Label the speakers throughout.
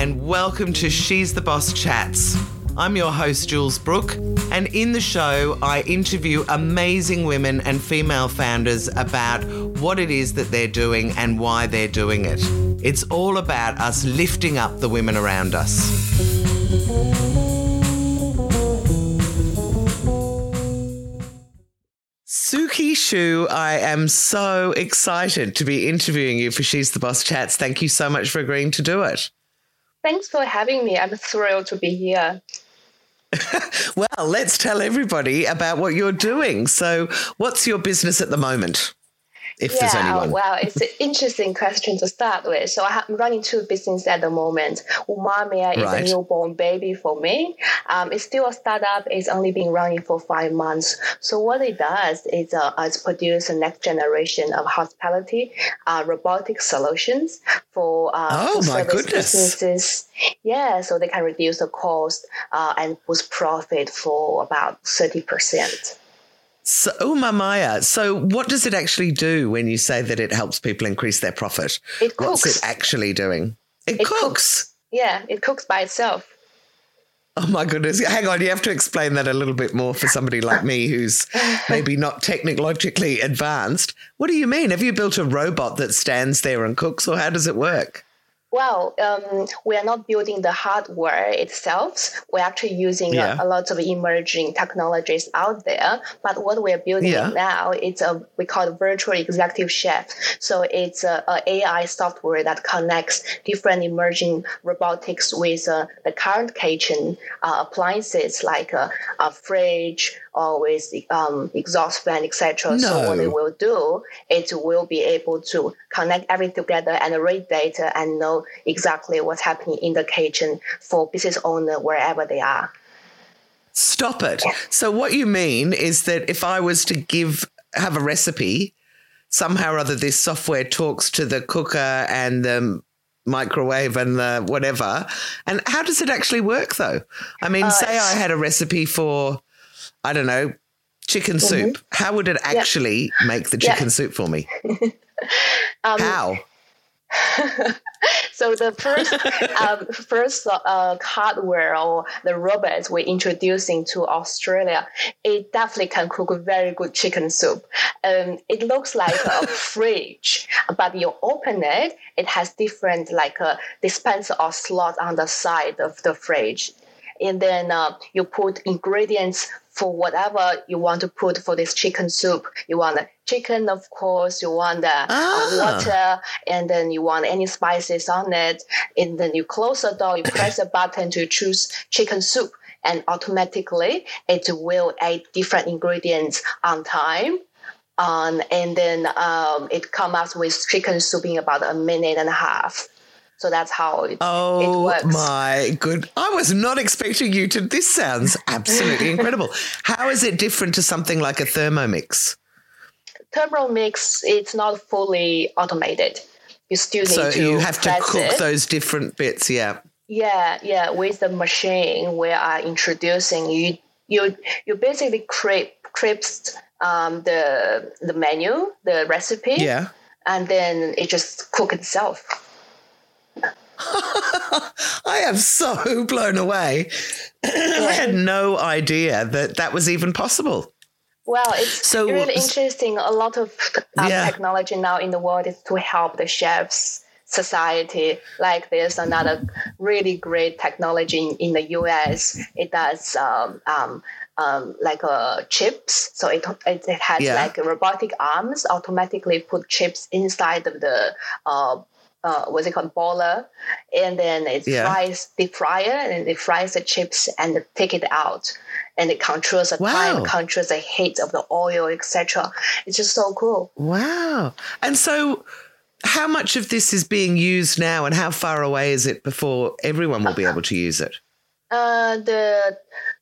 Speaker 1: and welcome to She's the Boss Chats. I'm your host, Jules Brook, and in the show, I interview amazing women and female founders about what it is that they're doing and why they're doing it. It's all about us lifting up the women around us. Suki Shu, I am so excited to be interviewing you for She's the Boss Chats. Thank you so much for agreeing to do it.
Speaker 2: Thanks for having me. I'm thrilled to be here.
Speaker 1: well, let's tell everybody about what you're doing. So, what's your business at the moment? If
Speaker 2: yeah,
Speaker 1: there's anyone?
Speaker 2: Well, it's an interesting question to start with. So I'm running two businesses at the moment. Umamia is right. a newborn baby for me. Um, it's still a startup. It's only been running for five months. So what it does is uh, it's produce a next generation of hospitality uh, robotic solutions for, uh,
Speaker 1: oh, my goodness.
Speaker 2: businesses. Yeah, so they can reduce the cost uh, and boost profit for about 30%.
Speaker 1: So, oh, Maya. Uh, so, what does it actually do when you say that it helps people increase their profit?
Speaker 2: It
Speaker 1: cooks. What's it actually doing? It,
Speaker 2: it
Speaker 1: cooks.
Speaker 2: cooks. Yeah, it cooks by itself.
Speaker 1: Oh my goodness. Hang on, you have to explain that a little bit more for somebody like me who's maybe not technologically advanced. What do you mean? Have you built a robot that stands there and cooks, or how does it work?
Speaker 2: Well, um, we are not building the hardware itself. We're actually using yeah. a, a, lot of emerging technologies out there. But what we're building yeah. now, it's a we call it virtual executive chef. So it's a, a AI software that connects different emerging robotics with uh, the current kitchen uh, appliances like a, a fridge, always um, exhaust fan, etc.
Speaker 1: No.
Speaker 2: So what it will do, it will be able to connect everything together and read data and know exactly what's happening in the kitchen for business owner wherever they are.
Speaker 1: Stop it. So what you mean is that if I was to give have a recipe, somehow or other this software talks to the cooker and the microwave and the whatever. And how does it actually work though? I mean, uh, say I had a recipe for I don't know, chicken mm-hmm. soup. How would it actually yeah. make the chicken yeah. soup for me? um, How?
Speaker 2: so the first um, first uh, hardware or the robots we're introducing to Australia, it definitely can cook very good chicken soup. Um, it looks like a fridge, but you open it, it has different like a dispenser or slot on the side of the fridge and then uh, you put ingredients for whatever you want to put for this chicken soup. You want the chicken, of course. You want the uh, ah. water, and then you want any spices on it. And then you close the door. You press a button to choose chicken soup, and automatically it will add different ingredients on time. Um, and then um, it comes out with chicken soup in about a minute and a half. So that's how it,
Speaker 1: oh,
Speaker 2: it works.
Speaker 1: Oh my good. I was not expecting you to. This sounds absolutely incredible. How is it different to something like a Thermomix?
Speaker 2: Thermomix, it's not fully automated. You still need
Speaker 1: so
Speaker 2: to.
Speaker 1: So you have to cook
Speaker 2: it.
Speaker 1: those different bits, yeah.
Speaker 2: Yeah, yeah. With the machine we are introducing, you you you basically create um, the the menu, the recipe,
Speaker 1: yeah,
Speaker 2: and then it just cook itself.
Speaker 1: I am so blown away. I had no idea that that was even possible.
Speaker 2: Well, it's so, really interesting. A lot of um, yeah. technology now in the world is to help the chefs society. Like there's another really great technology in, in the US. It does um, um, um, like uh, chips. So it, it, it has yeah. like robotic arms automatically put chips inside of the uh, uh, what's it called baller, and then it yeah. fries deep fryer and it fries the chips and take it out, and it controls the wow. time, controls the heat of the oil, etc. It's just so cool.
Speaker 1: Wow! And so, how much of this is being used now, and how far away is it before everyone will be able to use it?
Speaker 2: Uh, the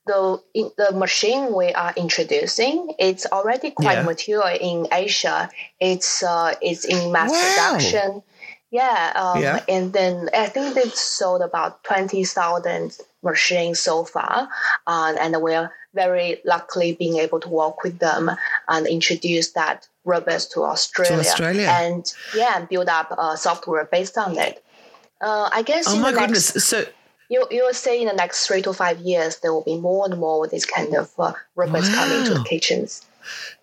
Speaker 2: the the machine we are introducing it's already quite yeah. mature in Asia. It's uh, it's in mass wow. production yeah, um, yeah. And then I think they've sold about 20,000 machines so far. Um, and we're very luckily being able to work with them and introduce that robots to Australia.
Speaker 1: To Australia.
Speaker 2: And yeah, and build up a software based on it. Uh, I guess.
Speaker 1: Oh my goodness!
Speaker 2: Next,
Speaker 1: so
Speaker 2: you you will say in the next three to five years there will be more and more this kind of uh, robots wow. coming to the kitchens.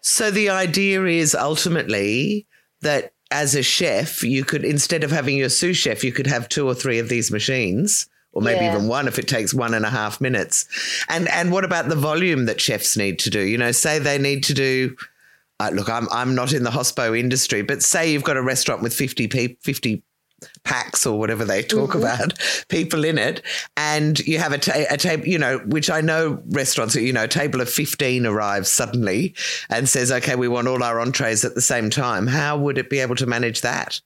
Speaker 1: So the idea is ultimately that as a chef, you could instead of having your sous chef, you could have two or three of these machines or maybe yeah. even one if it takes one and a half minutes. And and what about the volume that chefs need to do? You know, say they need to do. Uh, look, I'm I'm not in the hospo industry, but say you've got a restaurant with 50 people, 50 pax or whatever they talk mm-hmm. about people in it and you have a, ta- a table you know which i know restaurants you know a table of 15 arrives suddenly and says okay we want all our entrees at the same time how would it be able to manage that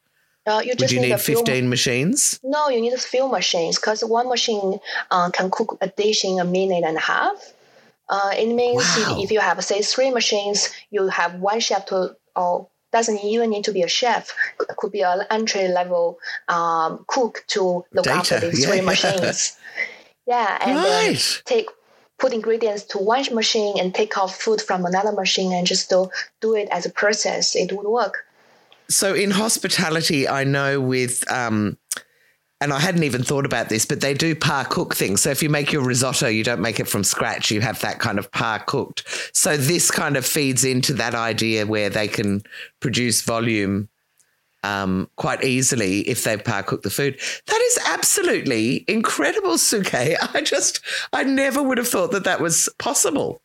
Speaker 1: uh, you Would you need, need 15 machines?
Speaker 2: No, you need a few machines because one machine uh, can cook a dish in a minute and a half. Uh, it means wow. if, if, you have, say, three machines, you have one chef to, or doesn't even need to be a chef, it could be an entry level um, cook to look Data. after these yeah. three machines. Yeah, and right. take put ingredients to one machine and take off food from another machine and just do, do it as a process. It would work.
Speaker 1: So in hospitality, I know with, um, and I hadn't even thought about this, but they do par cook things. So if you make your risotto, you don't make it from scratch. You have that kind of par cooked. So this kind of feeds into that idea where they can produce volume um, quite easily if they've par cooked the food. That is absolutely incredible, Suki. I just, I never would have thought that that was possible.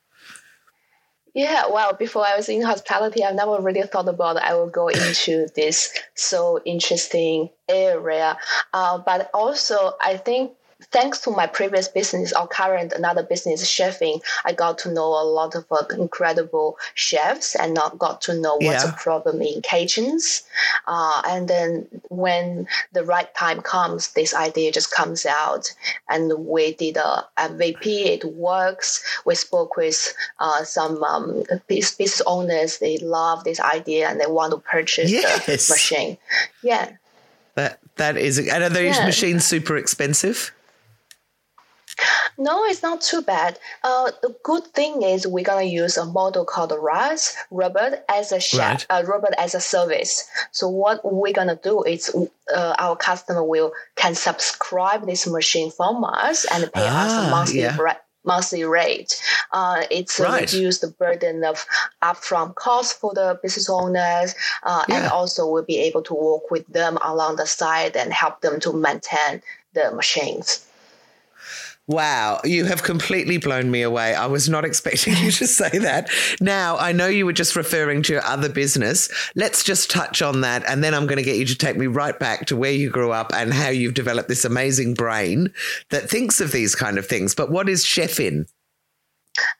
Speaker 2: Yeah, well, before I was in hospitality, I never really thought about I will go into this so interesting area. Uh, but also, I think thanks to my previous business or current another business Chefin, I got to know a lot of uh, incredible chefs and not got to know what's yeah. the problem in kitchens. Uh, and then when the right time comes, this idea just comes out, and we did a MVP. It works. We spoke with uh, some um, business owners. They love this idea and they want to purchase yes. the machine. Yeah.
Speaker 1: That that is, and are those yeah. machines super expensive?
Speaker 2: No, it's not too bad. Uh, the good thing is we're gonna use a model called RAS robot as a chef, right. uh, robot as a service. So what we're gonna do is uh, our customer will can subscribe this machine from us and pay ah, us a monthly yeah. monthly rate. Uh, it's uh, right. reduce the burden of upfront costs for the business owners, uh, yeah. and also we'll be able to work with them along the side and help them to maintain the machines.
Speaker 1: Wow, you have completely blown me away. I was not expecting you to say that. Now, I know you were just referring to your other business. Let's just touch on that. And then I'm going to get you to take me right back to where you grew up and how you've developed this amazing brain that thinks of these kind of things. But what is Chefin?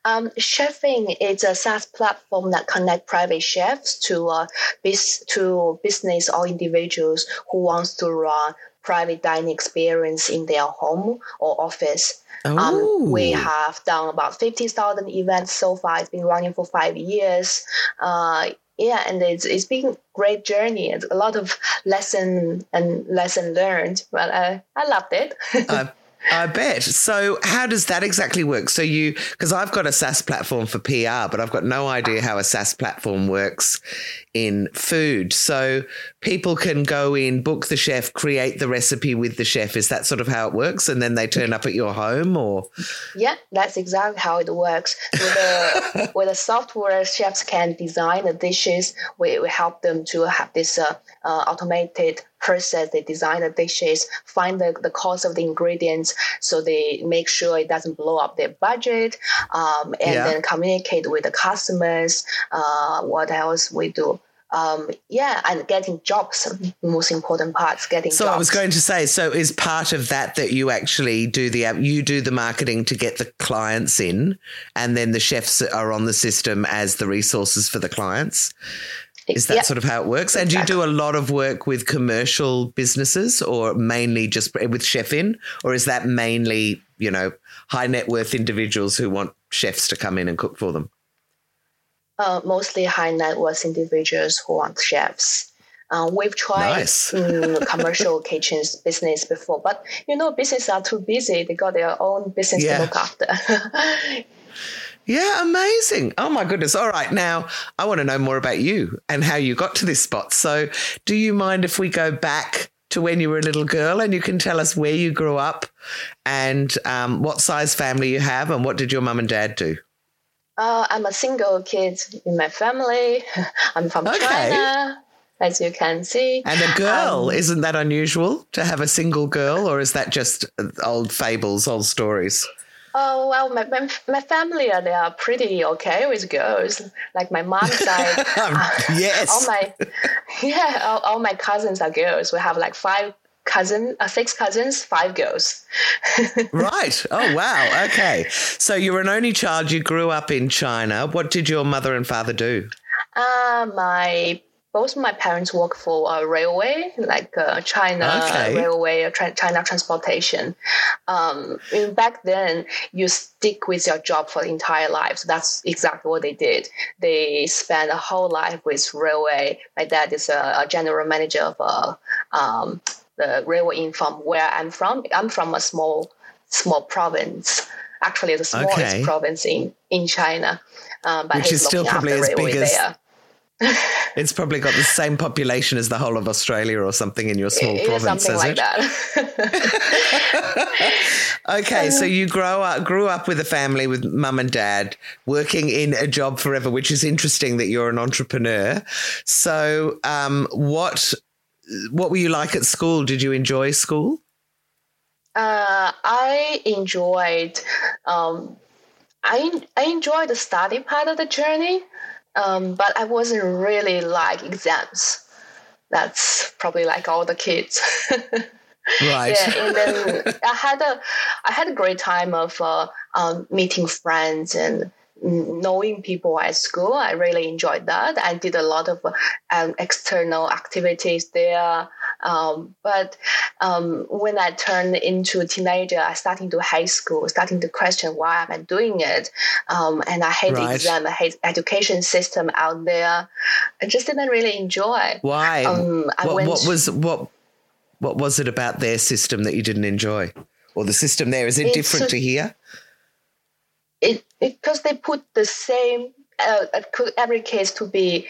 Speaker 2: Um, Chefin is a SaaS platform that connect private chefs to uh, bis- to business or individuals who wants to run private dining experience in their home or office. Um, we have done about 50,000 events so far. It's been running for five years. Uh, yeah, and it's, it's been a great journey. It's a lot of lesson and lesson learned, but I, I loved it.
Speaker 1: uh, I bet. So, how does that exactly work? So, you, because I've got a SaaS platform for PR, but I've got no idea how a SaaS platform works in food. So, people can go in, book the chef, create the recipe with the chef. Is that sort of how it works? And then they turn up at your home or?
Speaker 2: Yeah, that's exactly how it works. With the, with the software, chefs can design the dishes. We, we help them to have this uh, uh, automated process. They design the dishes, find the, the cost of the ingredients, so they make sure it doesn't blow up their budget, um, and yeah. then communicate with the customers. Uh, what else we do? Um, yeah, and getting jobs, most important parts, getting
Speaker 1: so
Speaker 2: jobs.
Speaker 1: I was going to say, so is part of that that you actually do the you do the marketing to get the clients in, and then the chefs are on the system as the resources for the clients. Is that yep. sort of how it works? And do you do a lot of work with commercial businesses or mainly just with Chefin? Or is that mainly, you know, high net worth individuals who want chefs to come in and cook for them?
Speaker 2: Uh, mostly high net worth individuals who want chefs. Uh, we've tried nice. commercial kitchens business before, but you know, businesses are too busy. They got their own business yeah. to look after.
Speaker 1: Yeah, amazing. Oh my goodness. All right. Now, I want to know more about you and how you got to this spot. So, do you mind if we go back to when you were a little girl, and you can tell us where you grew up and um, what size family you have, and what did your mum and dad do?
Speaker 2: Uh, I'm a single kid in my family. I'm from okay. China, as you can see.
Speaker 1: And a girl, um, isn't that unusual to have a single girl, or is that just old fables, old stories?
Speaker 2: Oh well, my, my, my family they are pretty okay with girls. Like my mom's side,
Speaker 1: uh, yes.
Speaker 2: all my yeah, all, all, my cousins are girls. We have like five cousins, uh, six cousins, five girls.
Speaker 1: right. Oh wow. Okay. So you're an only child. You grew up in China. What did your mother and father do?
Speaker 2: Uh, my both my parents work for a railway, like uh, China okay. Railway or tra- China Transportation. Um, back then, you stick with your job for the entire life. So that's exactly what they did. They spent a whole life with railway. My dad is a, a general manager of a, um, the railway in from where I'm from. I'm from a small small province actually the smallest okay. province in in China. Um, but
Speaker 1: Which is still probably as big as it's probably got the same population as the whole of Australia or something in your small
Speaker 2: it
Speaker 1: province,
Speaker 2: something like
Speaker 1: it? that. okay, so you grow up, grew up with a family with mum and dad, working in a job forever, which is interesting that you're an entrepreneur. So, um, what what were you like at school? Did you enjoy school?
Speaker 2: Uh, I enjoyed. Um, I I enjoyed the study part of the journey. Um, but I wasn't really like exams. That's probably like all the kids.
Speaker 1: right.
Speaker 2: Yeah, and then I had a I had a great time of uh, um, meeting friends and knowing people at school. I really enjoyed that. I did a lot of um, external activities there. Um, but um, when I turned into a teenager, I started to high school, starting to question why am I doing it, um, and I hate right. the exam, I hate education system out there. I just didn't really enjoy.
Speaker 1: Why? Um, what, what was what? What was it about their system that you didn't enjoy, or the system there? Is it different to here?
Speaker 2: Because they put the same uh, every case to be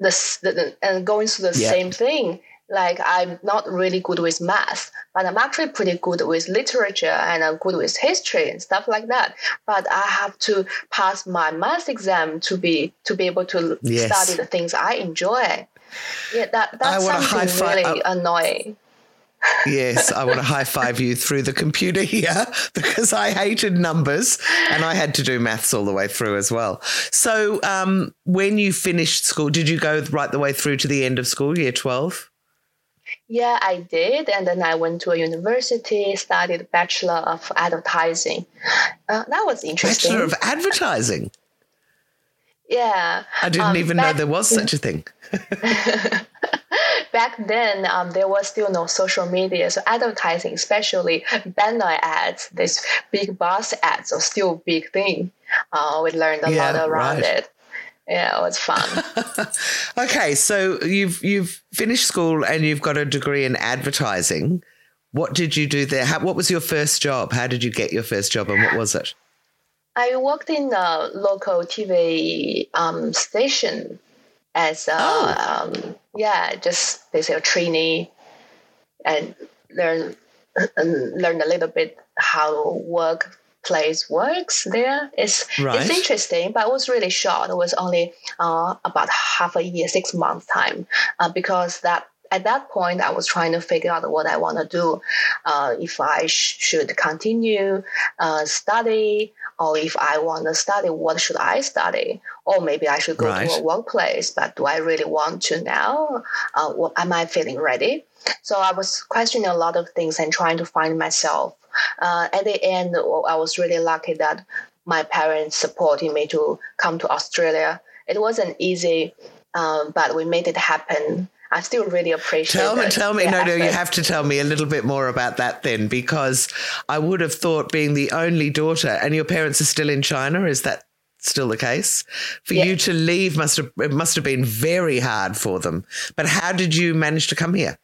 Speaker 2: the, the and going through the yeah. same thing. Like I'm not really good with math, but I'm actually pretty good with literature and I'm good with history and stuff like that. But I have to pass my math exam to be to be able to yes. study the things I enjoy. Yeah, that that's something really annoying
Speaker 1: yes, I want to high five you through the computer here because I hated numbers and I had to do maths all the way through as well. So, um, when you finished school, did you go right the way through to the end of school, year 12?
Speaker 2: Yeah, I did. And then I went to a university, studied Bachelor of Advertising. Uh, that was interesting.
Speaker 1: Bachelor of Advertising?
Speaker 2: yeah.
Speaker 1: I didn't um, even know there was such a thing.
Speaker 2: back then um, there was still no social media, so advertising, especially banner ads, these big bus ads, are still a big thing. Uh, we learned a yeah, lot around right. it. Yeah, it was fun.
Speaker 1: okay, so you've you've finished school and you've got a degree in advertising. What did you do there? How, what was your first job? How did you get your first job, and what was it?
Speaker 2: I worked in a local TV um, station as a, oh. um, yeah, just basically a trainee and learn learn a little bit how workplace works there. It's right. it's interesting, but it was really short. It was only uh, about half a year, six months time, uh, because that at that point I was trying to figure out what I want to do. Uh, if I sh- should continue uh, study or if I want to study, what should I study? Or maybe I should go right. to a workplace, but do I really want to now? Uh, what, am I feeling ready? So I was questioning a lot of things and trying to find myself. Uh, at the end, I was really lucky that my parents supported me to come to Australia. It wasn't easy, um, but we made it happen. I still really appreciate. It.
Speaker 1: Tell me, tell me. No, effort. no, you have to tell me a little bit more about that then, because I would have thought being the only daughter, and your parents are still in China. Is that still the case? For yeah. you to leave must have it must have been very hard for them. But how did you manage to come here?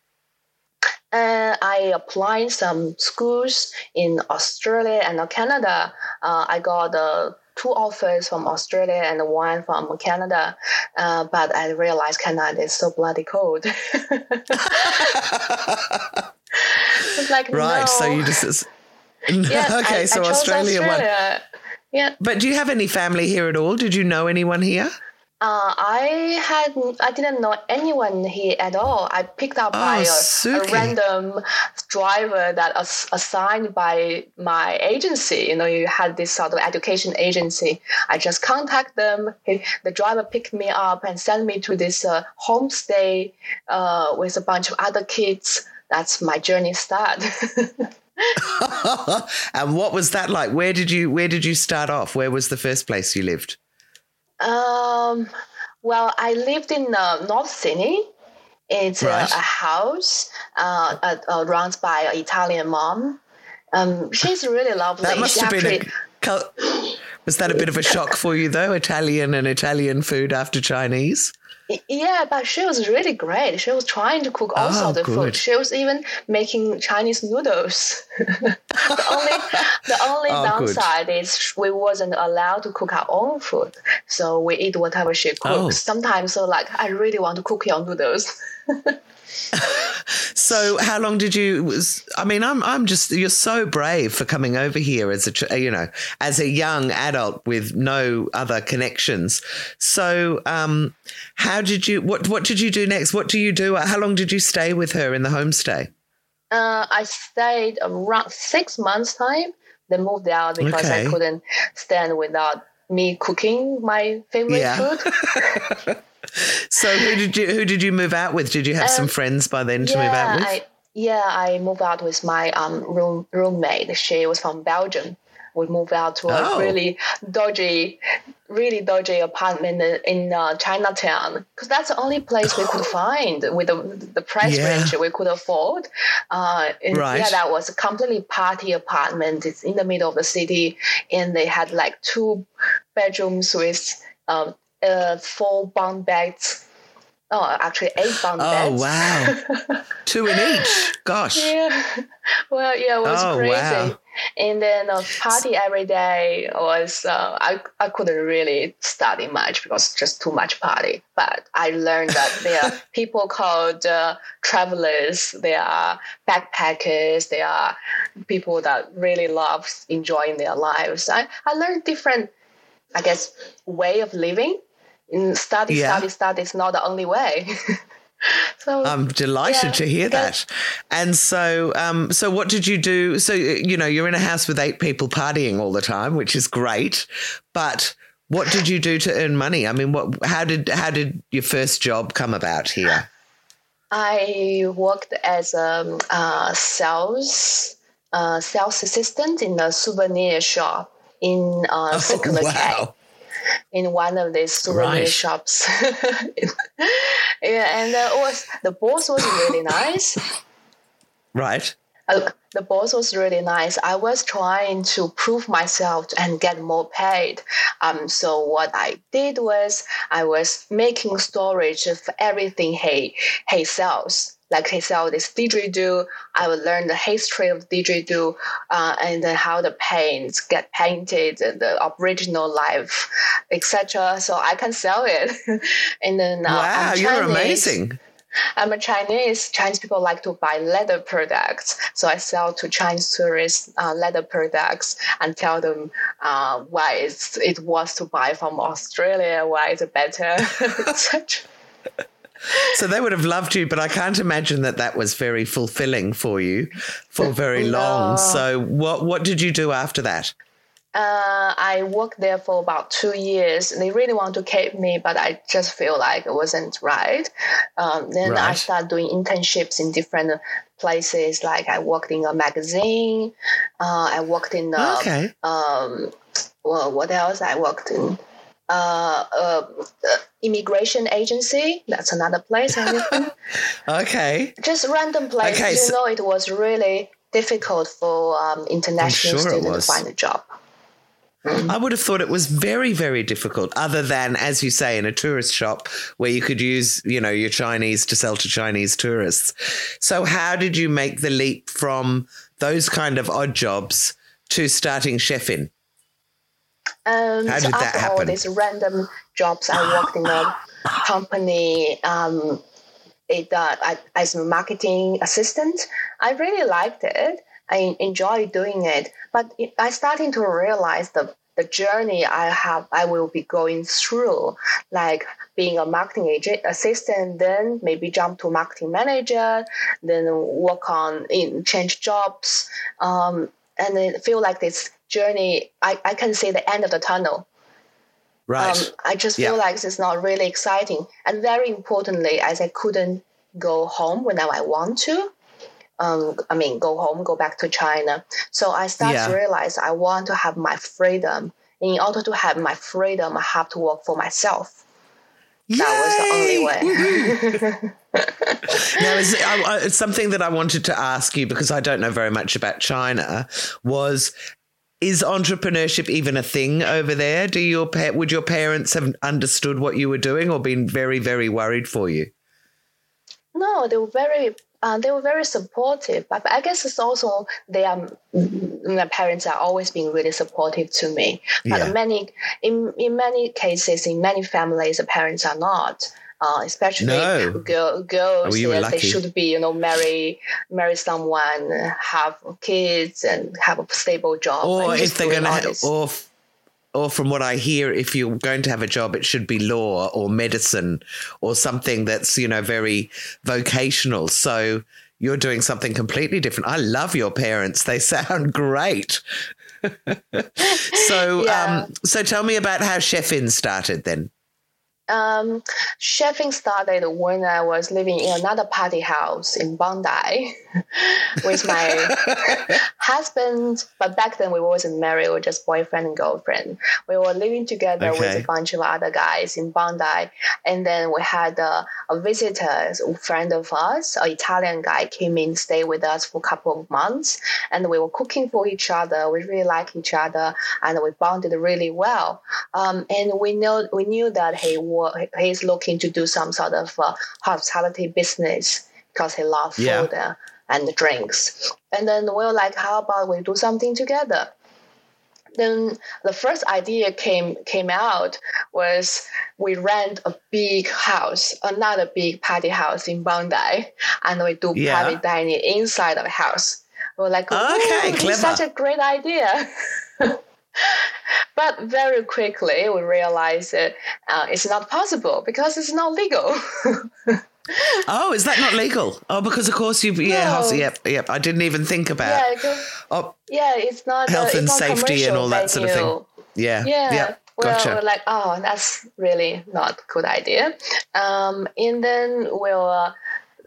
Speaker 2: Uh, I applied some schools in Australia and Canada. Uh, I got a two offers from Australia and one from Canada, uh, but I realized Canada is so bloody cold. like
Speaker 1: right.
Speaker 2: No.
Speaker 1: So you just okay.
Speaker 2: I,
Speaker 1: so
Speaker 2: I chose
Speaker 1: Australia, one.
Speaker 2: Yeah.
Speaker 1: But do you have any family here at all? Did you know anyone here?
Speaker 2: Uh, I had I didn't know anyone here at all. I picked up by a, a random driver that was assigned by my agency. You know, you had this sort of education agency. I just contact them. He, the driver picked me up and sent me to this uh, homestay uh, with a bunch of other kids. That's my journey start.
Speaker 1: and what was that like? Where did you Where did you start off? Where was the first place you lived?
Speaker 2: Um, well, I lived in uh, North Sydney. It's
Speaker 1: Right.
Speaker 2: a, a house uh, uh, uh, run by an Italian mom. Um, she's really lovely.
Speaker 1: That must
Speaker 2: She
Speaker 1: have been a.
Speaker 2: actually-
Speaker 1: cul- Was that a bit of a shock for you though? Italian and Italian food after Chinese.
Speaker 2: Yeah, but she was really great. She was trying to cook all
Speaker 1: Oh,
Speaker 2: sorts of
Speaker 1: good.
Speaker 2: food. She was even making Chinese noodles. the only the only
Speaker 1: Oh, good.
Speaker 2: downside is we wasn't allowed to cook our own food, so we eat whatever she cooks.
Speaker 1: Oh.
Speaker 2: Sometimes, so like I really want to cook your noodles.
Speaker 1: So how long did you? Was I mean, I'm I'm just you're so brave for coming over here as a you know as a young adult with no other connections. So um, how did you? What what did you do next? What do you do? How long did you stay with her in the homestay?
Speaker 2: Uh, I stayed around six months time. Then moved out because
Speaker 1: Okay.
Speaker 2: I couldn't stand without me cooking my favorite
Speaker 1: Yeah.
Speaker 2: food.
Speaker 1: So who did you who did you move out with? Did you have some
Speaker 2: Um,
Speaker 1: friends by then to move out with?
Speaker 2: I, yeah, I moved out with my um room roommate. She was from Belgium. We moved out to a
Speaker 1: Oh.
Speaker 2: really dodgy, really dodgy apartment in- in uh, Chinatown because that's the only place we could find with the, the price
Speaker 1: Yeah.
Speaker 2: range we could afford. Uh, and
Speaker 1: Right.
Speaker 2: Yeah, that was a completely party apartment. It's in the middle of the city, and they had like two bedrooms with um, uh, four bunk beds. Oh, actually eight bunk
Speaker 1: Oh
Speaker 2: beds.
Speaker 1: wow, two in each. Gosh.
Speaker 2: Yeah. Well, yeah, it was
Speaker 1: Oh,
Speaker 2: crazy.
Speaker 1: wow.
Speaker 2: And then a party every day was uh, I I couldn't really study much because just too much party. But I learned that there are people called uh, travelers. There are backpackers. There are people that really love enjoying their lives. I I learned different, I guess, way of living. Mm, Study,
Speaker 1: Yeah.
Speaker 2: study, study is not the only way. so
Speaker 1: I'm delighted
Speaker 2: Yeah,
Speaker 1: to hear that. And so, um, so what did you do? So you know, you're in a house with eight people partying all the time, which is great. But what did you do to earn money? I mean, what? How did how did your first job come about here?
Speaker 2: I worked as a uh, sales uh, sales assistant in a souvenir shop in uh, Circular Quay,
Speaker 1: wow!
Speaker 2: In one of these souvenir
Speaker 1: Right.
Speaker 2: shops. yeah, and uh, was the boss was really nice.
Speaker 1: Right.
Speaker 2: Uh, the boss was really nice. I was trying to prove myself and get more paid. Um, so what I did was I was making storage of everything he he sells. Like he sells this didgeridoo, I would learn the history of didgeridoo uh, and then how the paints get painted, and the original life, etc. So I can sell it. and then uh,
Speaker 1: wow, you're amazing.
Speaker 2: I'm a Chinese. Chinese people like to buy leather products, so I sell to Chinese tourists uh, leather products and tell them uh, why it's, it was to buy from Australia, why it's better, etc.
Speaker 1: So they would have loved you, but I can't imagine that that was very fulfilling for you for very long.
Speaker 2: No.
Speaker 1: So what what did you do after that?
Speaker 2: Uh, I worked there for about two years. They really want to keep me, but I just feel like it wasn't right. Um, then I started doing internships in different places. Like I worked in a magazine. Uh, I worked in a,
Speaker 1: Okay.
Speaker 2: um, well, what else? I worked in uh, uh, immigration agency. That's another place.
Speaker 1: Okay.
Speaker 2: Just random place.
Speaker 1: Okay,
Speaker 2: you
Speaker 1: so-
Speaker 2: know, it was really difficult for um, international
Speaker 1: sure
Speaker 2: students to find a job.
Speaker 1: I would have thought it was very, very difficult, other than, as you say, in a tourist shop where you could use, you know, your Chinese to sell to Chinese tourists. So, how did you make the leap from those kind of odd jobs to starting Chefin?
Speaker 2: Um,
Speaker 1: How
Speaker 2: so
Speaker 1: did that
Speaker 2: after all these random jobs, I worked in a company. Um, it, uh, I, as a marketing assistant, I really liked it. I enjoyed doing it, but it, I starting to realize the the journey I have, I will be going through, like being a marketing agent assistant, then maybe jump to marketing manager, then work on in change jobs, um, and then feel like this journey. I, I can see the end of the tunnel.
Speaker 1: Right.
Speaker 2: Um, I just
Speaker 1: Yeah.
Speaker 2: feel like it's not really exciting. And very importantly, as I couldn't go home whenever I want to, um, I mean, go home, go back to China. So I started
Speaker 1: Yeah.
Speaker 2: to realize I want to have my freedom. In order to have my freedom, I have to work for myself. That was the only way.
Speaker 1: now, is I, I, something that I wanted to ask you because I don't know very much about China. Was is entrepreneurship even a thing over there? Do your pa- would your parents have understood what you were doing or been very very worried for you?
Speaker 2: No, they were very uh, they were very supportive. But I guess it's also they are my parents are always being really supportive to me. But
Speaker 1: Yeah.
Speaker 2: many in in many cases, in many families, the parents are not. Uh, especially
Speaker 1: No.
Speaker 2: girl, girls,
Speaker 1: Oh,
Speaker 2: yes, they should be, you know, marry marry someone, have kids, and have a stable job.
Speaker 1: Or if they're going to,
Speaker 2: all
Speaker 1: ha-
Speaker 2: this.
Speaker 1: or or from what I hear, if you're going to have a job, it should be law or medicine or something that's you know very vocational. So you're doing something completely different. I love your parents; they sound great. so,
Speaker 2: Yeah.
Speaker 1: um, so tell me about how Chefin started then.
Speaker 2: Um, Chefin started when I was living in another party house in Bondi with my husband. But back then we wasn't married; we were just boyfriend and girlfriend. We were living together with a bunch of other guys in Bondi, and then we had a, a visitor, a friend of us, an Italian guy, came in, stay with us for a couple of months, and we were cooking for each other. We really liked each other, and we bonded really well. Um, and we know we knew that he wa- he's looking to do some sort of uh, hospitality business because he loves
Speaker 1: Yeah.
Speaker 2: food uh, and drinks. And then we were like, how about we do something together? Then the first idea came came out was we rent a big house, another big party house in Bondi, and we do
Speaker 1: Yeah.
Speaker 2: private dining inside of the house. We were like,
Speaker 1: Okay,
Speaker 2: "Ooh,
Speaker 1: clever.
Speaker 2: such a great idea. But very quickly, we realized that uh, it's not possible because it's not legal.
Speaker 1: Oh, is that not legal? Oh, because of course you. Yeah,
Speaker 2: No.
Speaker 1: yep, yep. I didn't even think about.
Speaker 2: yeah, it
Speaker 1: Oh,
Speaker 2: yeah, it's not uh,
Speaker 1: Health
Speaker 2: it's
Speaker 1: and
Speaker 2: not
Speaker 1: safety and all that sort of thing. yeah,
Speaker 2: Yeah.
Speaker 1: yeah.
Speaker 2: Well,
Speaker 1: Gotcha.
Speaker 2: we're like, oh, that's really not a good idea. Um, and then we were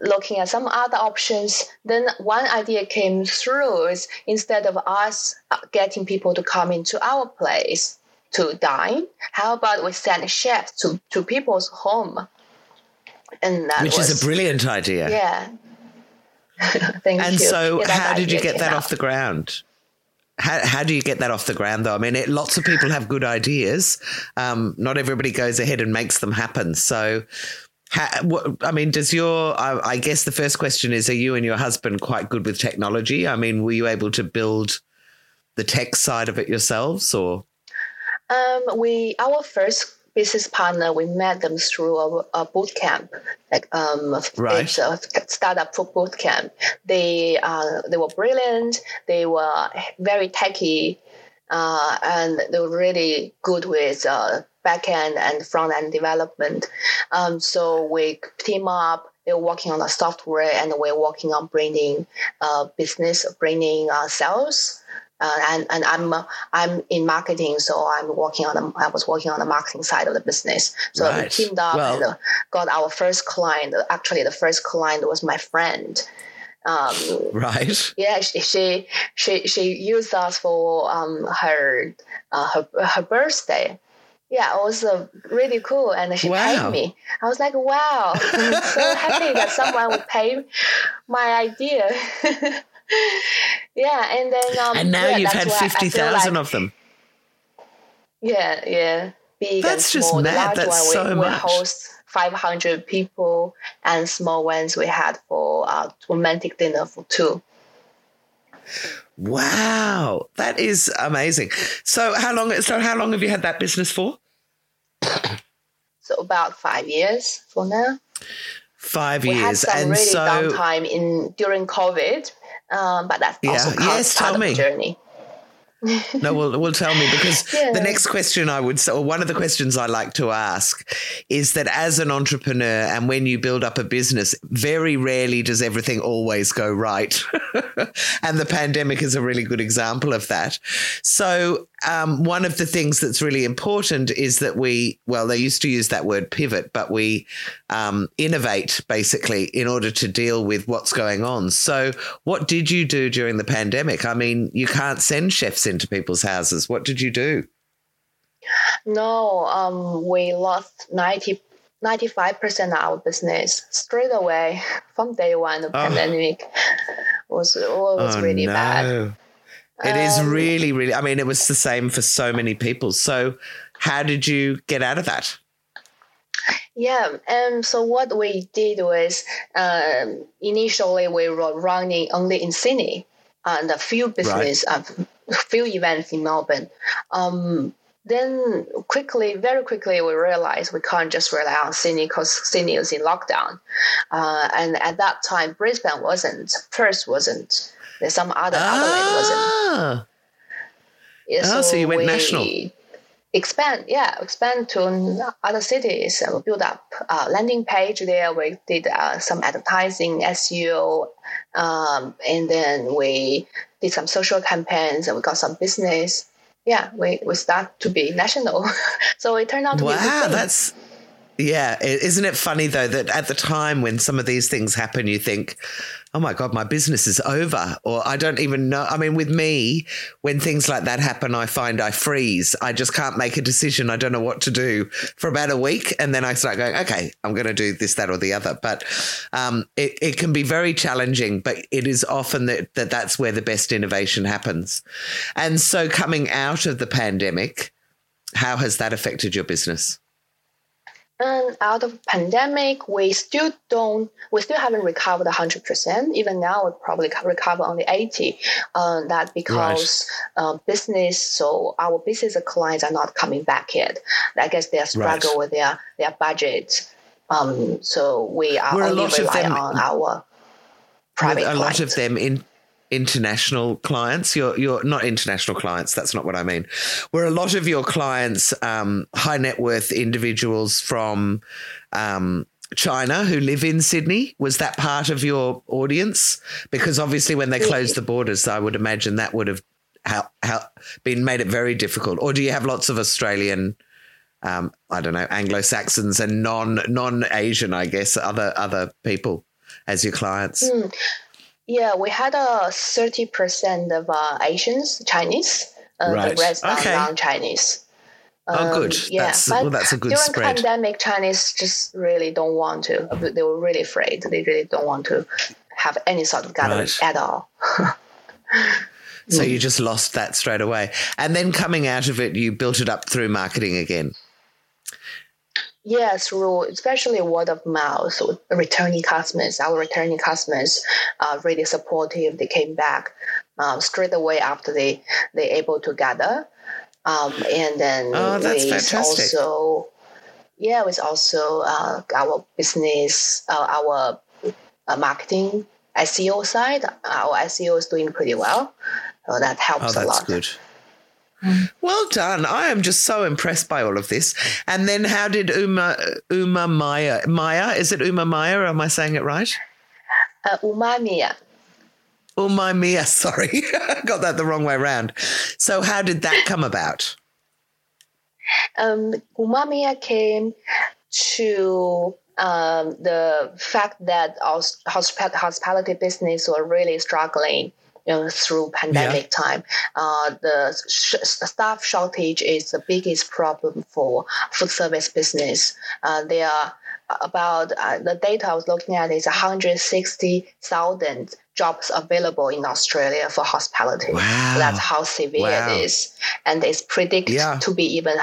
Speaker 2: looking at some other options. Then one idea came through is instead of us uh, getting people to come into our place to dine, how about we send chefs to, to people's home? And that
Speaker 1: Which
Speaker 2: was,
Speaker 1: is a brilliant idea.
Speaker 2: Yeah. Thank
Speaker 1: And
Speaker 2: you.
Speaker 1: so,
Speaker 2: Yeah,
Speaker 1: how did you get that off the ground? How, how do you get that off the ground, though? I mean, it, lots of people have good ideas. Um, not everybody goes ahead and makes them happen. So, what, I mean, does your, I, I guess the first question is, are you and your husband quite good with technology? I mean, were you able to build the tech side of it yourselves or?
Speaker 2: Um, we our first business partner we met them through a, a boot camp, like um,
Speaker 1: Right.
Speaker 2: it's a startup boot camp. They uh, they were brilliant. They were very techy, uh, and they were really good with uh, back end and front end development. Um, so we team up. We're working on the software, and we're working on bringing uh, business, bringing uh, sales. Uh, and and I'm I'm in marketing, so I'm working on the I was working on the marketing side of the business. So we teamed up
Speaker 1: Well-
Speaker 2: and uh, got our first client. Actually, the first client was my friend. Um,
Speaker 1: Right.
Speaker 2: yeah, she, she she she used us for um her uh, her her birthday. Yeah, it was uh, really cool, and she
Speaker 1: Wow.
Speaker 2: paid me. I was like, wow, I'm so happy that someone would pay my idea. yeah, and then um,
Speaker 1: And now
Speaker 2: yeah,
Speaker 1: you've had
Speaker 2: feel
Speaker 1: 50,000
Speaker 2: like-
Speaker 1: of them.
Speaker 2: yeah, yeah. Big
Speaker 1: That's just
Speaker 2: small.
Speaker 1: Mad.
Speaker 2: large
Speaker 1: That's
Speaker 2: one, we,
Speaker 1: so
Speaker 2: we
Speaker 1: much.
Speaker 2: host 500 people, and small ones we had for uh, romantic dinner for two.
Speaker 1: Wow, that is amazing. So how long? So how long have you had that business for?
Speaker 2: So about five years for now.
Speaker 1: Five
Speaker 2: We had
Speaker 1: years,
Speaker 2: some
Speaker 1: and
Speaker 2: really
Speaker 1: so
Speaker 2: downtime in during COVID, um, but that's
Speaker 1: Yeah.
Speaker 2: also part,
Speaker 1: Yes,
Speaker 2: part
Speaker 1: tell
Speaker 2: of
Speaker 1: me.
Speaker 2: the journey.
Speaker 1: no, well, well, tell me because
Speaker 2: Yeah.
Speaker 1: the next question I would say, or one of the questions I like to ask, is that as an entrepreneur and when you build up a business, very rarely does everything always go right, and the pandemic is a really good example of that. So, um, one of the things that's really important is that we, well, they used to use that word pivot, but we um, innovate basically in order to deal with what's going on. So, what did you do during the pandemic? I mean, you can't send chefs into people's houses. What did you do?
Speaker 2: No, um, we lost 90, 95% of our business straight away from day one. The pandemic was was
Speaker 1: Oh,
Speaker 2: really bad.
Speaker 1: It is
Speaker 2: Um,
Speaker 1: really, really. I mean, it was the same for so many people. So, how did you get out of that?
Speaker 2: Yeah, and so what we did was um, initially we were running only in Sydney and a few business, a few events in Melbourne. Um, then quickly, very quickly, we realized we can't just rely on Sydney because Sydney is in lockdown. Uh, and at that time, Brisbane wasn't, Perth wasn't, there's some other Adelaide wasn't.
Speaker 1: Ah,
Speaker 2: Yeah,
Speaker 1: Oh, so you went
Speaker 2: we
Speaker 1: national.
Speaker 2: Expand, yeah, expand to other cities. Uh, we build up a landing page there. We did uh, some advertising, SEO, um, and then we did some social campaigns, and we got some business. Yeah, we, we start to be national. so it turned out to be a good
Speaker 1: wow, that's yeah. Isn't it funny though that at the time when some of these things happen, you think, "Oh my god, my business is over," or I don't even know. I mean, with me, when things like that happen, I find I freeze. I just can't make a decision. I don't know what to do for about a week, and then I start going, "Okay, I'm going to do this, that, or the other." But um, it, it can be very challenging, but it is often that, that that's where the best innovation happens. And so, coming out of the pandemic, how has that affected your business?
Speaker 2: And out of pandemic, we still don't, we still haven't recovered 100%. Even now, we probably recover only 80. Uh, that because uh, business, so our business clients are not coming back yet. I guess they are struggle
Speaker 1: Right.
Speaker 2: with their, their budget. Um, so we are
Speaker 1: Were
Speaker 2: only relying on our private
Speaker 1: a lot of them in international clients. You're you're not international clients that's not what i mean. Were a lot of your clients um, high net worth individuals from um, china who live in sydney was that part of your audience? Because obviously when they closed the borders i would imagine that would have how, how been made it very difficult. Or do you have lots of australian um, i don't know anglo-saxons and non non-asian i guess other other people as your clients?
Speaker 2: Mm. Yeah, we had a 30% of uh, Asians, Chinese. Uh,
Speaker 1: Right.
Speaker 2: The rest
Speaker 1: Okay.
Speaker 2: are non-Chinese.
Speaker 1: Oh,
Speaker 2: Um,
Speaker 1: good.
Speaker 2: Yeah,
Speaker 1: That's-
Speaker 2: but
Speaker 1: well, that's a good spread.
Speaker 2: during
Speaker 1: spread.
Speaker 2: pandemic, Chinese just really don't want to. They were really afraid. They really don't want to have any sort of gathering
Speaker 1: Right.
Speaker 2: at all.
Speaker 1: So
Speaker 2: Mm.
Speaker 1: you just lost that straight away. And then coming out of it, you built it up through marketing again.
Speaker 2: Yeah, through especially word of mouth, so returning customers, our returning customers are really supportive. They came back um, straight away after they they able to gather, um, and then
Speaker 1: Oh, that's fantastic.
Speaker 2: also yeah, it's also uh, our business, uh, our uh, marketing SEO side. Our SEO is doing pretty well, so that helps
Speaker 1: Oh,
Speaker 2: a
Speaker 1: that's
Speaker 2: lot.
Speaker 1: good. Well done. I am just so impressed by all of this. And then how did Uma Uma Maya Maya, is it Uma Maya? Or am I saying it right?
Speaker 2: Uh, umami.
Speaker 1: Uma Mia, sorry. Got that the wrong way around. So how did that come about?
Speaker 2: um, Umamiya came to um, the fact that our hospitality business were really struggling you know, through pandemic time. Uh, the sh- staff shortage is the biggest problem for food service business. Uh, there are about uh, the data I was looking at is 160,000 jobs available in Australia for hospitality.
Speaker 1: Wow.
Speaker 2: That's how severe
Speaker 1: Wow.
Speaker 2: it is. And it's predicted
Speaker 1: Yeah.
Speaker 2: to be even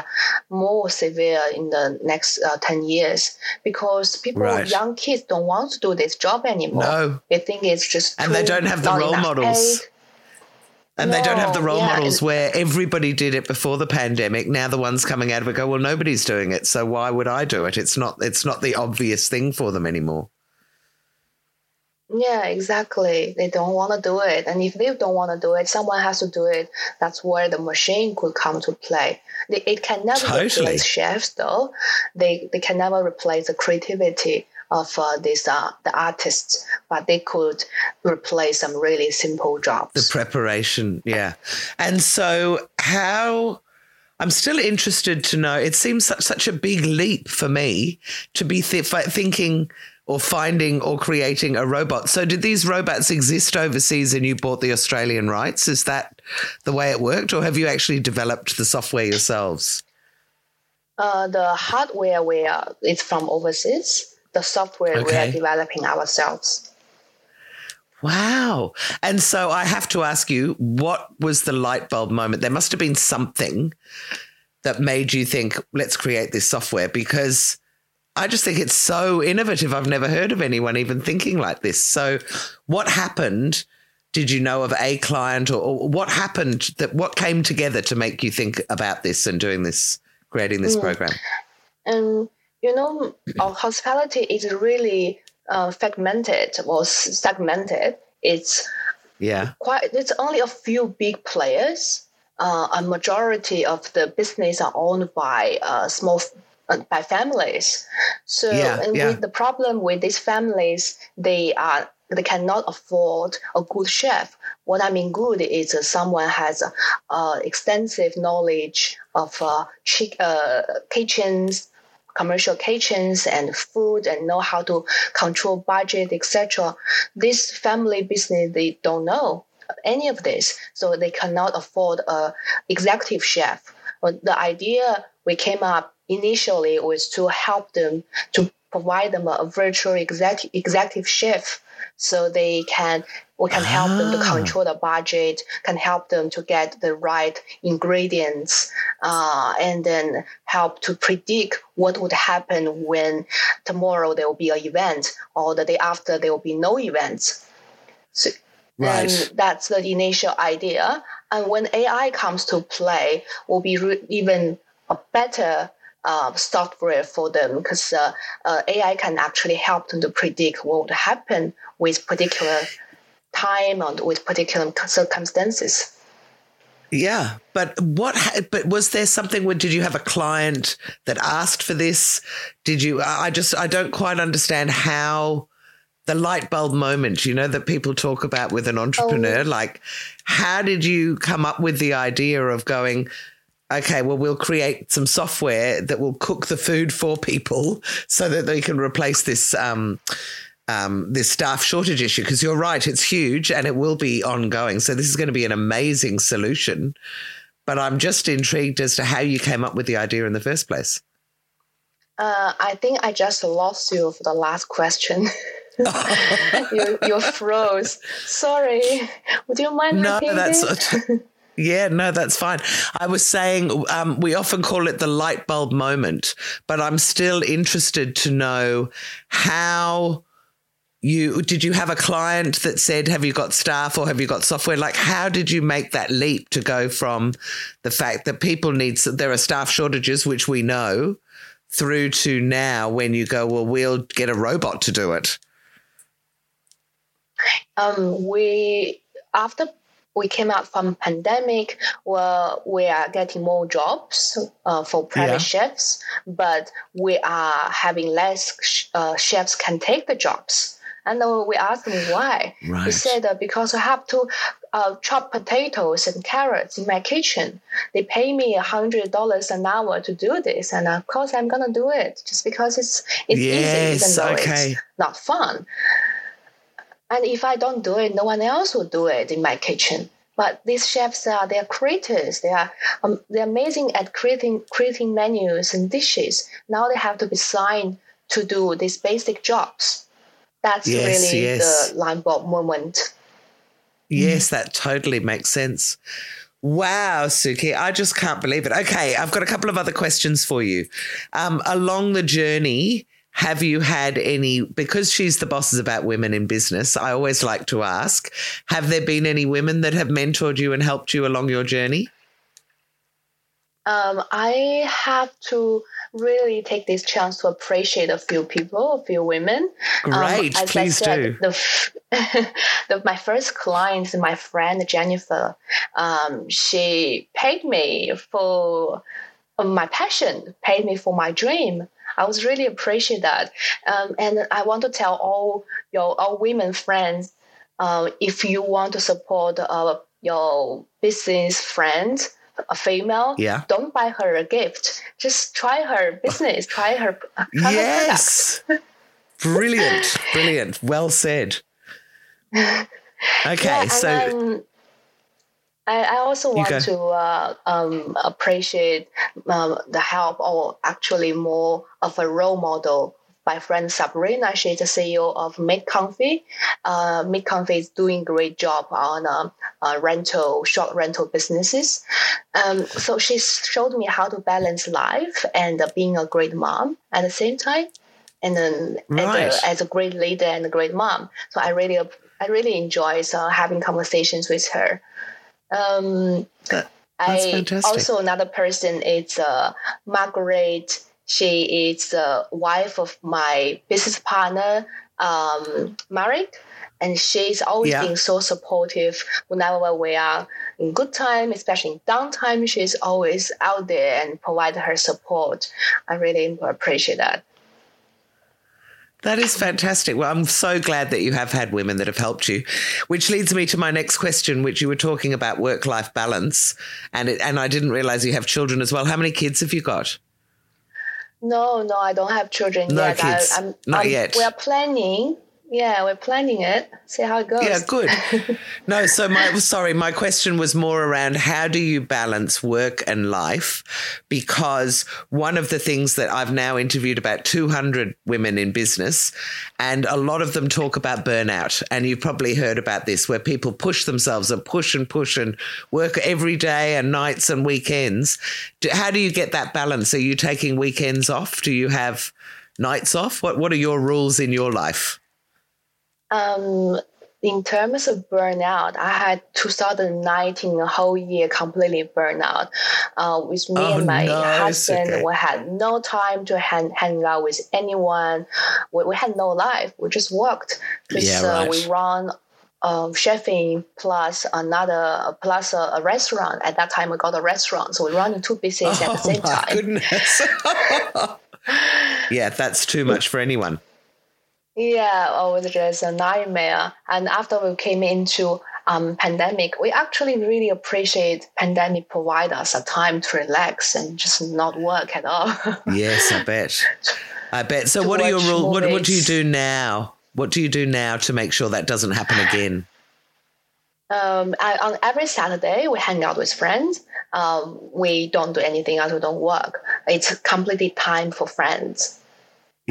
Speaker 2: more severe in the next uh, 10 years because people,
Speaker 1: Right.
Speaker 2: young kids, don't want to do this job anymore.
Speaker 1: No.
Speaker 2: They think it's just
Speaker 1: And they don't have the role models. And they don't have the role
Speaker 2: yeah,
Speaker 1: models where everybody did it before the pandemic. Now the ones coming out of it go, well, nobody's doing it, so why would I do it? It's not. It's not the obvious thing for them anymore.
Speaker 2: Yeah, exactly. They don't want to do it. And if they don't want to do it, someone has to do it. That's where the machine could come to play. It can never
Speaker 1: Totally.
Speaker 2: replace chefs, though. They, they can never replace the creativity of uh, these uh, the artists, but they could replace some really simple jobs.
Speaker 1: The preparation, yeah. And so, how? I'm still interested to know. It seems such, such a big leap for me to be th- thinking or finding or creating a robot. So, did these robots exist overseas and you bought the Australian rights? Is that the way it worked, or have you actually developed the software yourselves?
Speaker 2: Uh, the hardware where it's from overseas. The software we are developing ourselves.
Speaker 1: Wow. And so I have to ask you, what was the light bulb moment? There must have been something that made you think, let's create this software because I just think it's so innovative. I've never heard of anyone even thinking like this. So, what happened? Did you know of a client or, or what happened that what came together to make you think about this and doing this, creating this hmm. program?
Speaker 2: And you know, our hospitality is really uh, fragmented or segmented. It's
Speaker 1: Yeah.
Speaker 2: quite. It's only a few big players. Uh, a majority of the business are owned by uh, small uh, by families. So,
Speaker 1: Yeah,
Speaker 2: and
Speaker 1: yeah.
Speaker 2: with the problem with these families, they are they cannot afford a good chef. What I mean good is uh, someone has uh, extensive knowledge of uh, chic, uh, kitchens, commercial kitchens and food and know how to control budget etc this family business they don't know any of this so they cannot afford a executive chef. But the idea we came up initially was to help them to provide them a virtual executive, executive chef so they can we can help them to
Speaker 1: Ah.
Speaker 2: control the budget can help them to get the right ingredients uh, and then help to predict what would happen when tomorrow there will be an event or the day after there will be no events so,
Speaker 1: Right.
Speaker 2: and that's the initial idea. And when AI comes to play, will be re- even a better uh, software for them because uh, uh, AI can actually help them to predict what would happen with particular time and with particular circumstances.
Speaker 1: Yeah, but what? ha- But was there something? Where did you have a client that asked for this? Did you? I I just I don't quite understand how the light bulb moment. You know that people talk about with an entrepreneur. Like, how did you come up with the idea of going? Okay, well, we'll create some software that will cook the food for people so that they can replace this um, um, this staff shortage issue because you're right, it's huge and it will be ongoing. So this is going to be an amazing solution. But I'm just intrigued as to how you came up with the idea in the first place.
Speaker 2: Uh, I think I just lost you for the last question. you, you froze. Sorry. Would you mind
Speaker 1: No,
Speaker 2: repeating?
Speaker 1: that's yeah, no, that's fine. I was saying um, we often call it the light bulb moment, but I'm still interested to know how you did you have a client that said have you got staff or have you got software like how did you make that leap to go from the fact that people need there are staff shortages which we know through to now when you go well we'll get a robot to do it
Speaker 2: um, we after we came out from pandemic, well, we are getting more jobs uh, for private
Speaker 1: Yeah.
Speaker 2: chefs, but we are having less sh- uh, chefs can take the jobs. And then we asked them why. He said uh, because I have to uh, chop potatoes and carrots in my kitchen. They pay me a hundred dollars an hour to do this, and of course I'm gonna do it just because it's it's easy,
Speaker 1: Yes,
Speaker 2: even though
Speaker 1: okay.
Speaker 2: it's not fun. And if I don't do it, no one else will do it in my kitchen. But these chefs are they're creators. They are um, they're amazing at creating creating menus and dishes. Now they have to be signed to do these basic jobs. That's
Speaker 1: Yes,
Speaker 2: really
Speaker 1: yes.
Speaker 2: the line bulb moment.
Speaker 1: Yes, that totally makes sense. Wow, Suki, I just can't believe it. Okay, I've got a couple of other questions for you. Um, along the journey, have you had any because she's the bosses about women in business i always like to ask have there been any women that have mentored you and helped you along your journey?
Speaker 2: Um, i have to really take this chance to appreciate a few people a few women.
Speaker 1: Um, great um, please said, do.
Speaker 2: the, the, my first client my friend jennifer um, she paid me for my passion paid me for my dream I was really appreciate that. Um, and I want to tell all your all women friends, uh, if you want to support uh, your business friend, a female,
Speaker 1: yeah.
Speaker 2: don't buy her a gift. Just try her business. try her. Try
Speaker 1: yes.
Speaker 2: Her
Speaker 1: brilliant, brilliant. Well said. Okay,
Speaker 2: yeah,
Speaker 1: so.
Speaker 2: Then, I, I also want to uh, um, appreciate um, the help or actually more of a role model my friend Sabrina. She's the CEO of MadeComfy. Uh, MadeComfy is doing great job on um, uh, rental, short rental businesses. Um, so she showed me how to balance life and uh, being a great mom at the same time, and then as, a, as, a, great leader and a great mom. So I really, I really enjoy uh, having conversations with her. Um,
Speaker 1: that, I fantastic.
Speaker 2: also another person is uh, Margaret. She is the wife of my business partner, um, Marek, and she's always yeah. been so supportive whenever we are in good time, especially in downtime. She's always out there and provide her support. I really appreciate that.
Speaker 1: That is fantastic. Well, I'm so glad that you have had women that have helped you, which leads me to my next question, which you were talking about work life balance, and it, and I didn't realize you have children as well. How many kids have you got?
Speaker 2: No, no, I don't have children
Speaker 1: no
Speaker 2: yet.
Speaker 1: Kids.
Speaker 2: I, am
Speaker 1: Not
Speaker 2: I'm,
Speaker 1: yet.
Speaker 2: We are planning yeah, we're planning it. See how it goes.
Speaker 1: Yeah, good. no, so my sorry, my question was more around how do you balance work and life? Because one of the things that I've now interviewed about 200 women in business, and a lot of them talk about burnout. And you've probably heard about this, where people push themselves and push and push and work every day and nights and weekends. How do you get that balance? Are you taking weekends off? Do you have nights off? What What are your rules in your life?
Speaker 2: Um, in terms of burnout, I had 2019 a whole year completely burnout. Uh, with me oh, and my husband, okay. we had no time to hang, hang out with anyone. We, we had no life. We just worked.
Speaker 1: Yeah, right.
Speaker 2: uh, we run uh, Chefin plus another plus a, a, restaurant. At that time, we got a restaurant, so we run two businesses oh, at the same
Speaker 1: my
Speaker 2: time.
Speaker 1: Goodness. yeah, that's too much for anyone.
Speaker 2: Yeah, oh, it was just a nightmare. And after we came into um, pandemic, we actually really appreciate pandemic provide us a time to relax and just not work at all.
Speaker 1: yes, I bet. I bet. So, what are your rules? What, what do you do now? What do you do now to make sure that doesn't happen again?
Speaker 2: Um, I, on every Saturday, we hang out with friends. Um, we don't do anything else. We don't work. It's completely time for friends.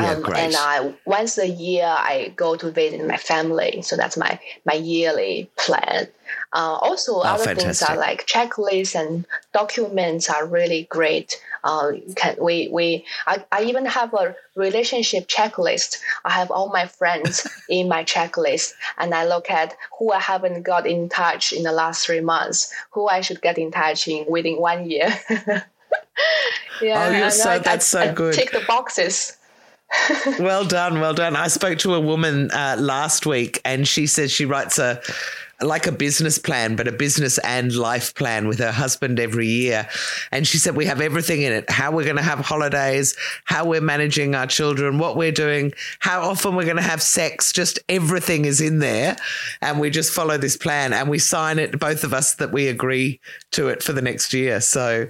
Speaker 1: Yeah, um,
Speaker 2: and I once a year I go to visit my family. So that's my my yearly plan. Uh, also, oh, other fantastic. things are like checklists and documents are really great. Uh, can we we I, I even have a relationship checklist. I have all my friends in my checklist, and I look at who I haven't got in touch in the last three months, who I should get in touch in within one year.
Speaker 1: yeah, oh, so I, that's I, so good.
Speaker 2: Tick the boxes
Speaker 1: well done, well done. I spoke to a woman uh, last week, and she says she writes a like a business plan, but a business and life plan with her husband every year. And she said we have everything in it: how we're going to have holidays, how we're managing our children, what we're doing, how often we're going to have sex. Just everything is in there, and we just follow this plan and we sign it, both of us, that we agree to it for the next year. So.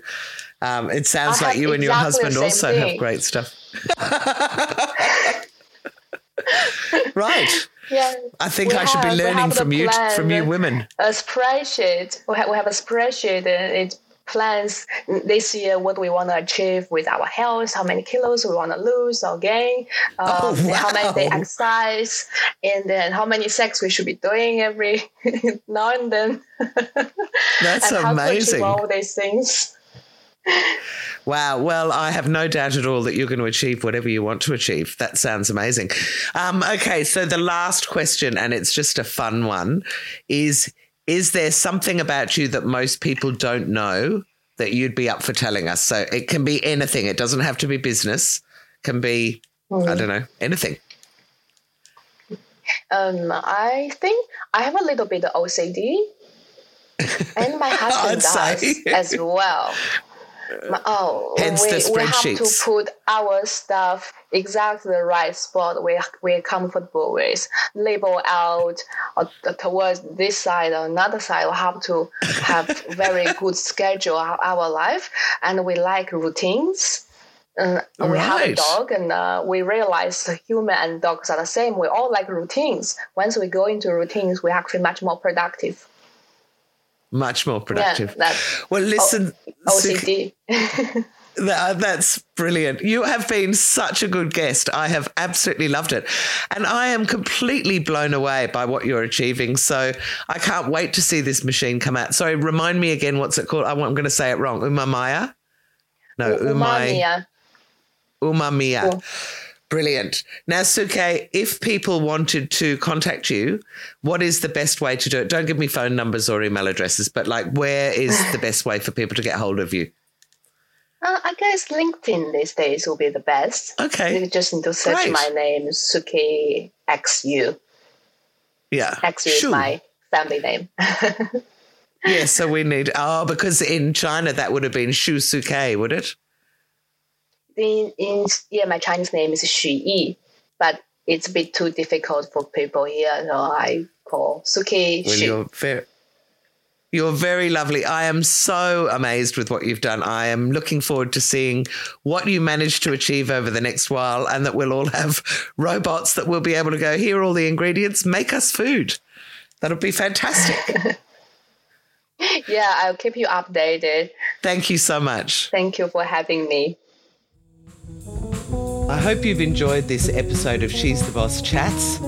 Speaker 1: Um, it sounds like you exactly and your husband also thing. have great stuff. right.
Speaker 2: Yeah.
Speaker 1: I think I should have, be learning from you from you women.
Speaker 2: A spreadsheet. We have, we have a spreadsheet. And it plans this year what we want to achieve with our health, how many kilos we want to lose or gain,
Speaker 1: oh, um, wow.
Speaker 2: how many day exercise, and then how many sex we should be doing every now and then.
Speaker 1: That's
Speaker 2: and
Speaker 1: amazing.
Speaker 2: all these things.
Speaker 1: Wow. Well, I have no doubt at all that you're going to achieve whatever you want to achieve. That sounds amazing. Um, okay. So the last question, and it's just a fun one, is Is there something about you that most people don't know that you'd be up for telling us? So it can be anything, it doesn't have to be business, it can be, I don't know, anything.
Speaker 2: Um, I think I have a little bit of OCD, and my husband does as well. Oh,
Speaker 1: Hence
Speaker 2: we,
Speaker 1: the
Speaker 2: we have to put our stuff exactly the right spot we we're comfortable with. Label out or towards this side or another side. We have to have very good schedule of our life, and we like routines. Uh, we have a dog, and uh, we realize human and dogs are the same. We all like routines. Once we go into routines, we're actually much more productive.
Speaker 1: Much more productive.
Speaker 2: Yeah,
Speaker 1: well, listen, Suki-
Speaker 2: OCD.
Speaker 1: That, that's brilliant. You have been such a good guest. I have absolutely loved it. And I am completely blown away by what you're achieving. So I can't wait to see this machine come out. Sorry, remind me again what's it called? I, am going to say it wrong. Umamaya? No, Umai.
Speaker 2: Umamiya.
Speaker 1: Umamiya. Brilliant. Now, Suki, if people wanted to contact you, what is the best way to do it? Don't give me phone numbers or email addresses, but like, where is the best way for people to get hold of you?
Speaker 2: Uh, I guess LinkedIn these days will be the best.
Speaker 1: Okay.
Speaker 2: You just need to search
Speaker 1: Great.
Speaker 2: my name, Suki XU.
Speaker 1: Yeah.
Speaker 2: XU is my family name.
Speaker 1: Yeah, so we need oh, because in China that would have been Shu Suki, would it?
Speaker 2: In, in yeah, my Chinese name is Xu Yi, but it's a bit too difficult for people here, so I call Suki
Speaker 1: Well,
Speaker 2: Xu.
Speaker 1: you're very, you're very lovely. I am so amazed with what you've done. I am looking forward to seeing what you manage to achieve over the next while, and that we'll all have robots that will be able to go here are all the ingredients, make us food. That'll be fantastic.
Speaker 2: Yeah, I'll keep you updated.
Speaker 1: Thank you so much.
Speaker 2: Thank you for having me.
Speaker 1: I hope you've enjoyed this episode of She's the Boss Chats.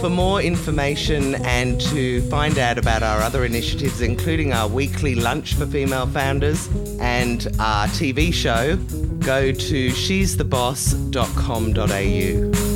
Speaker 1: For more information and to find out about our other initiatives, including our weekly lunch for female founders and our TV show, go to she'stheboss.com.au.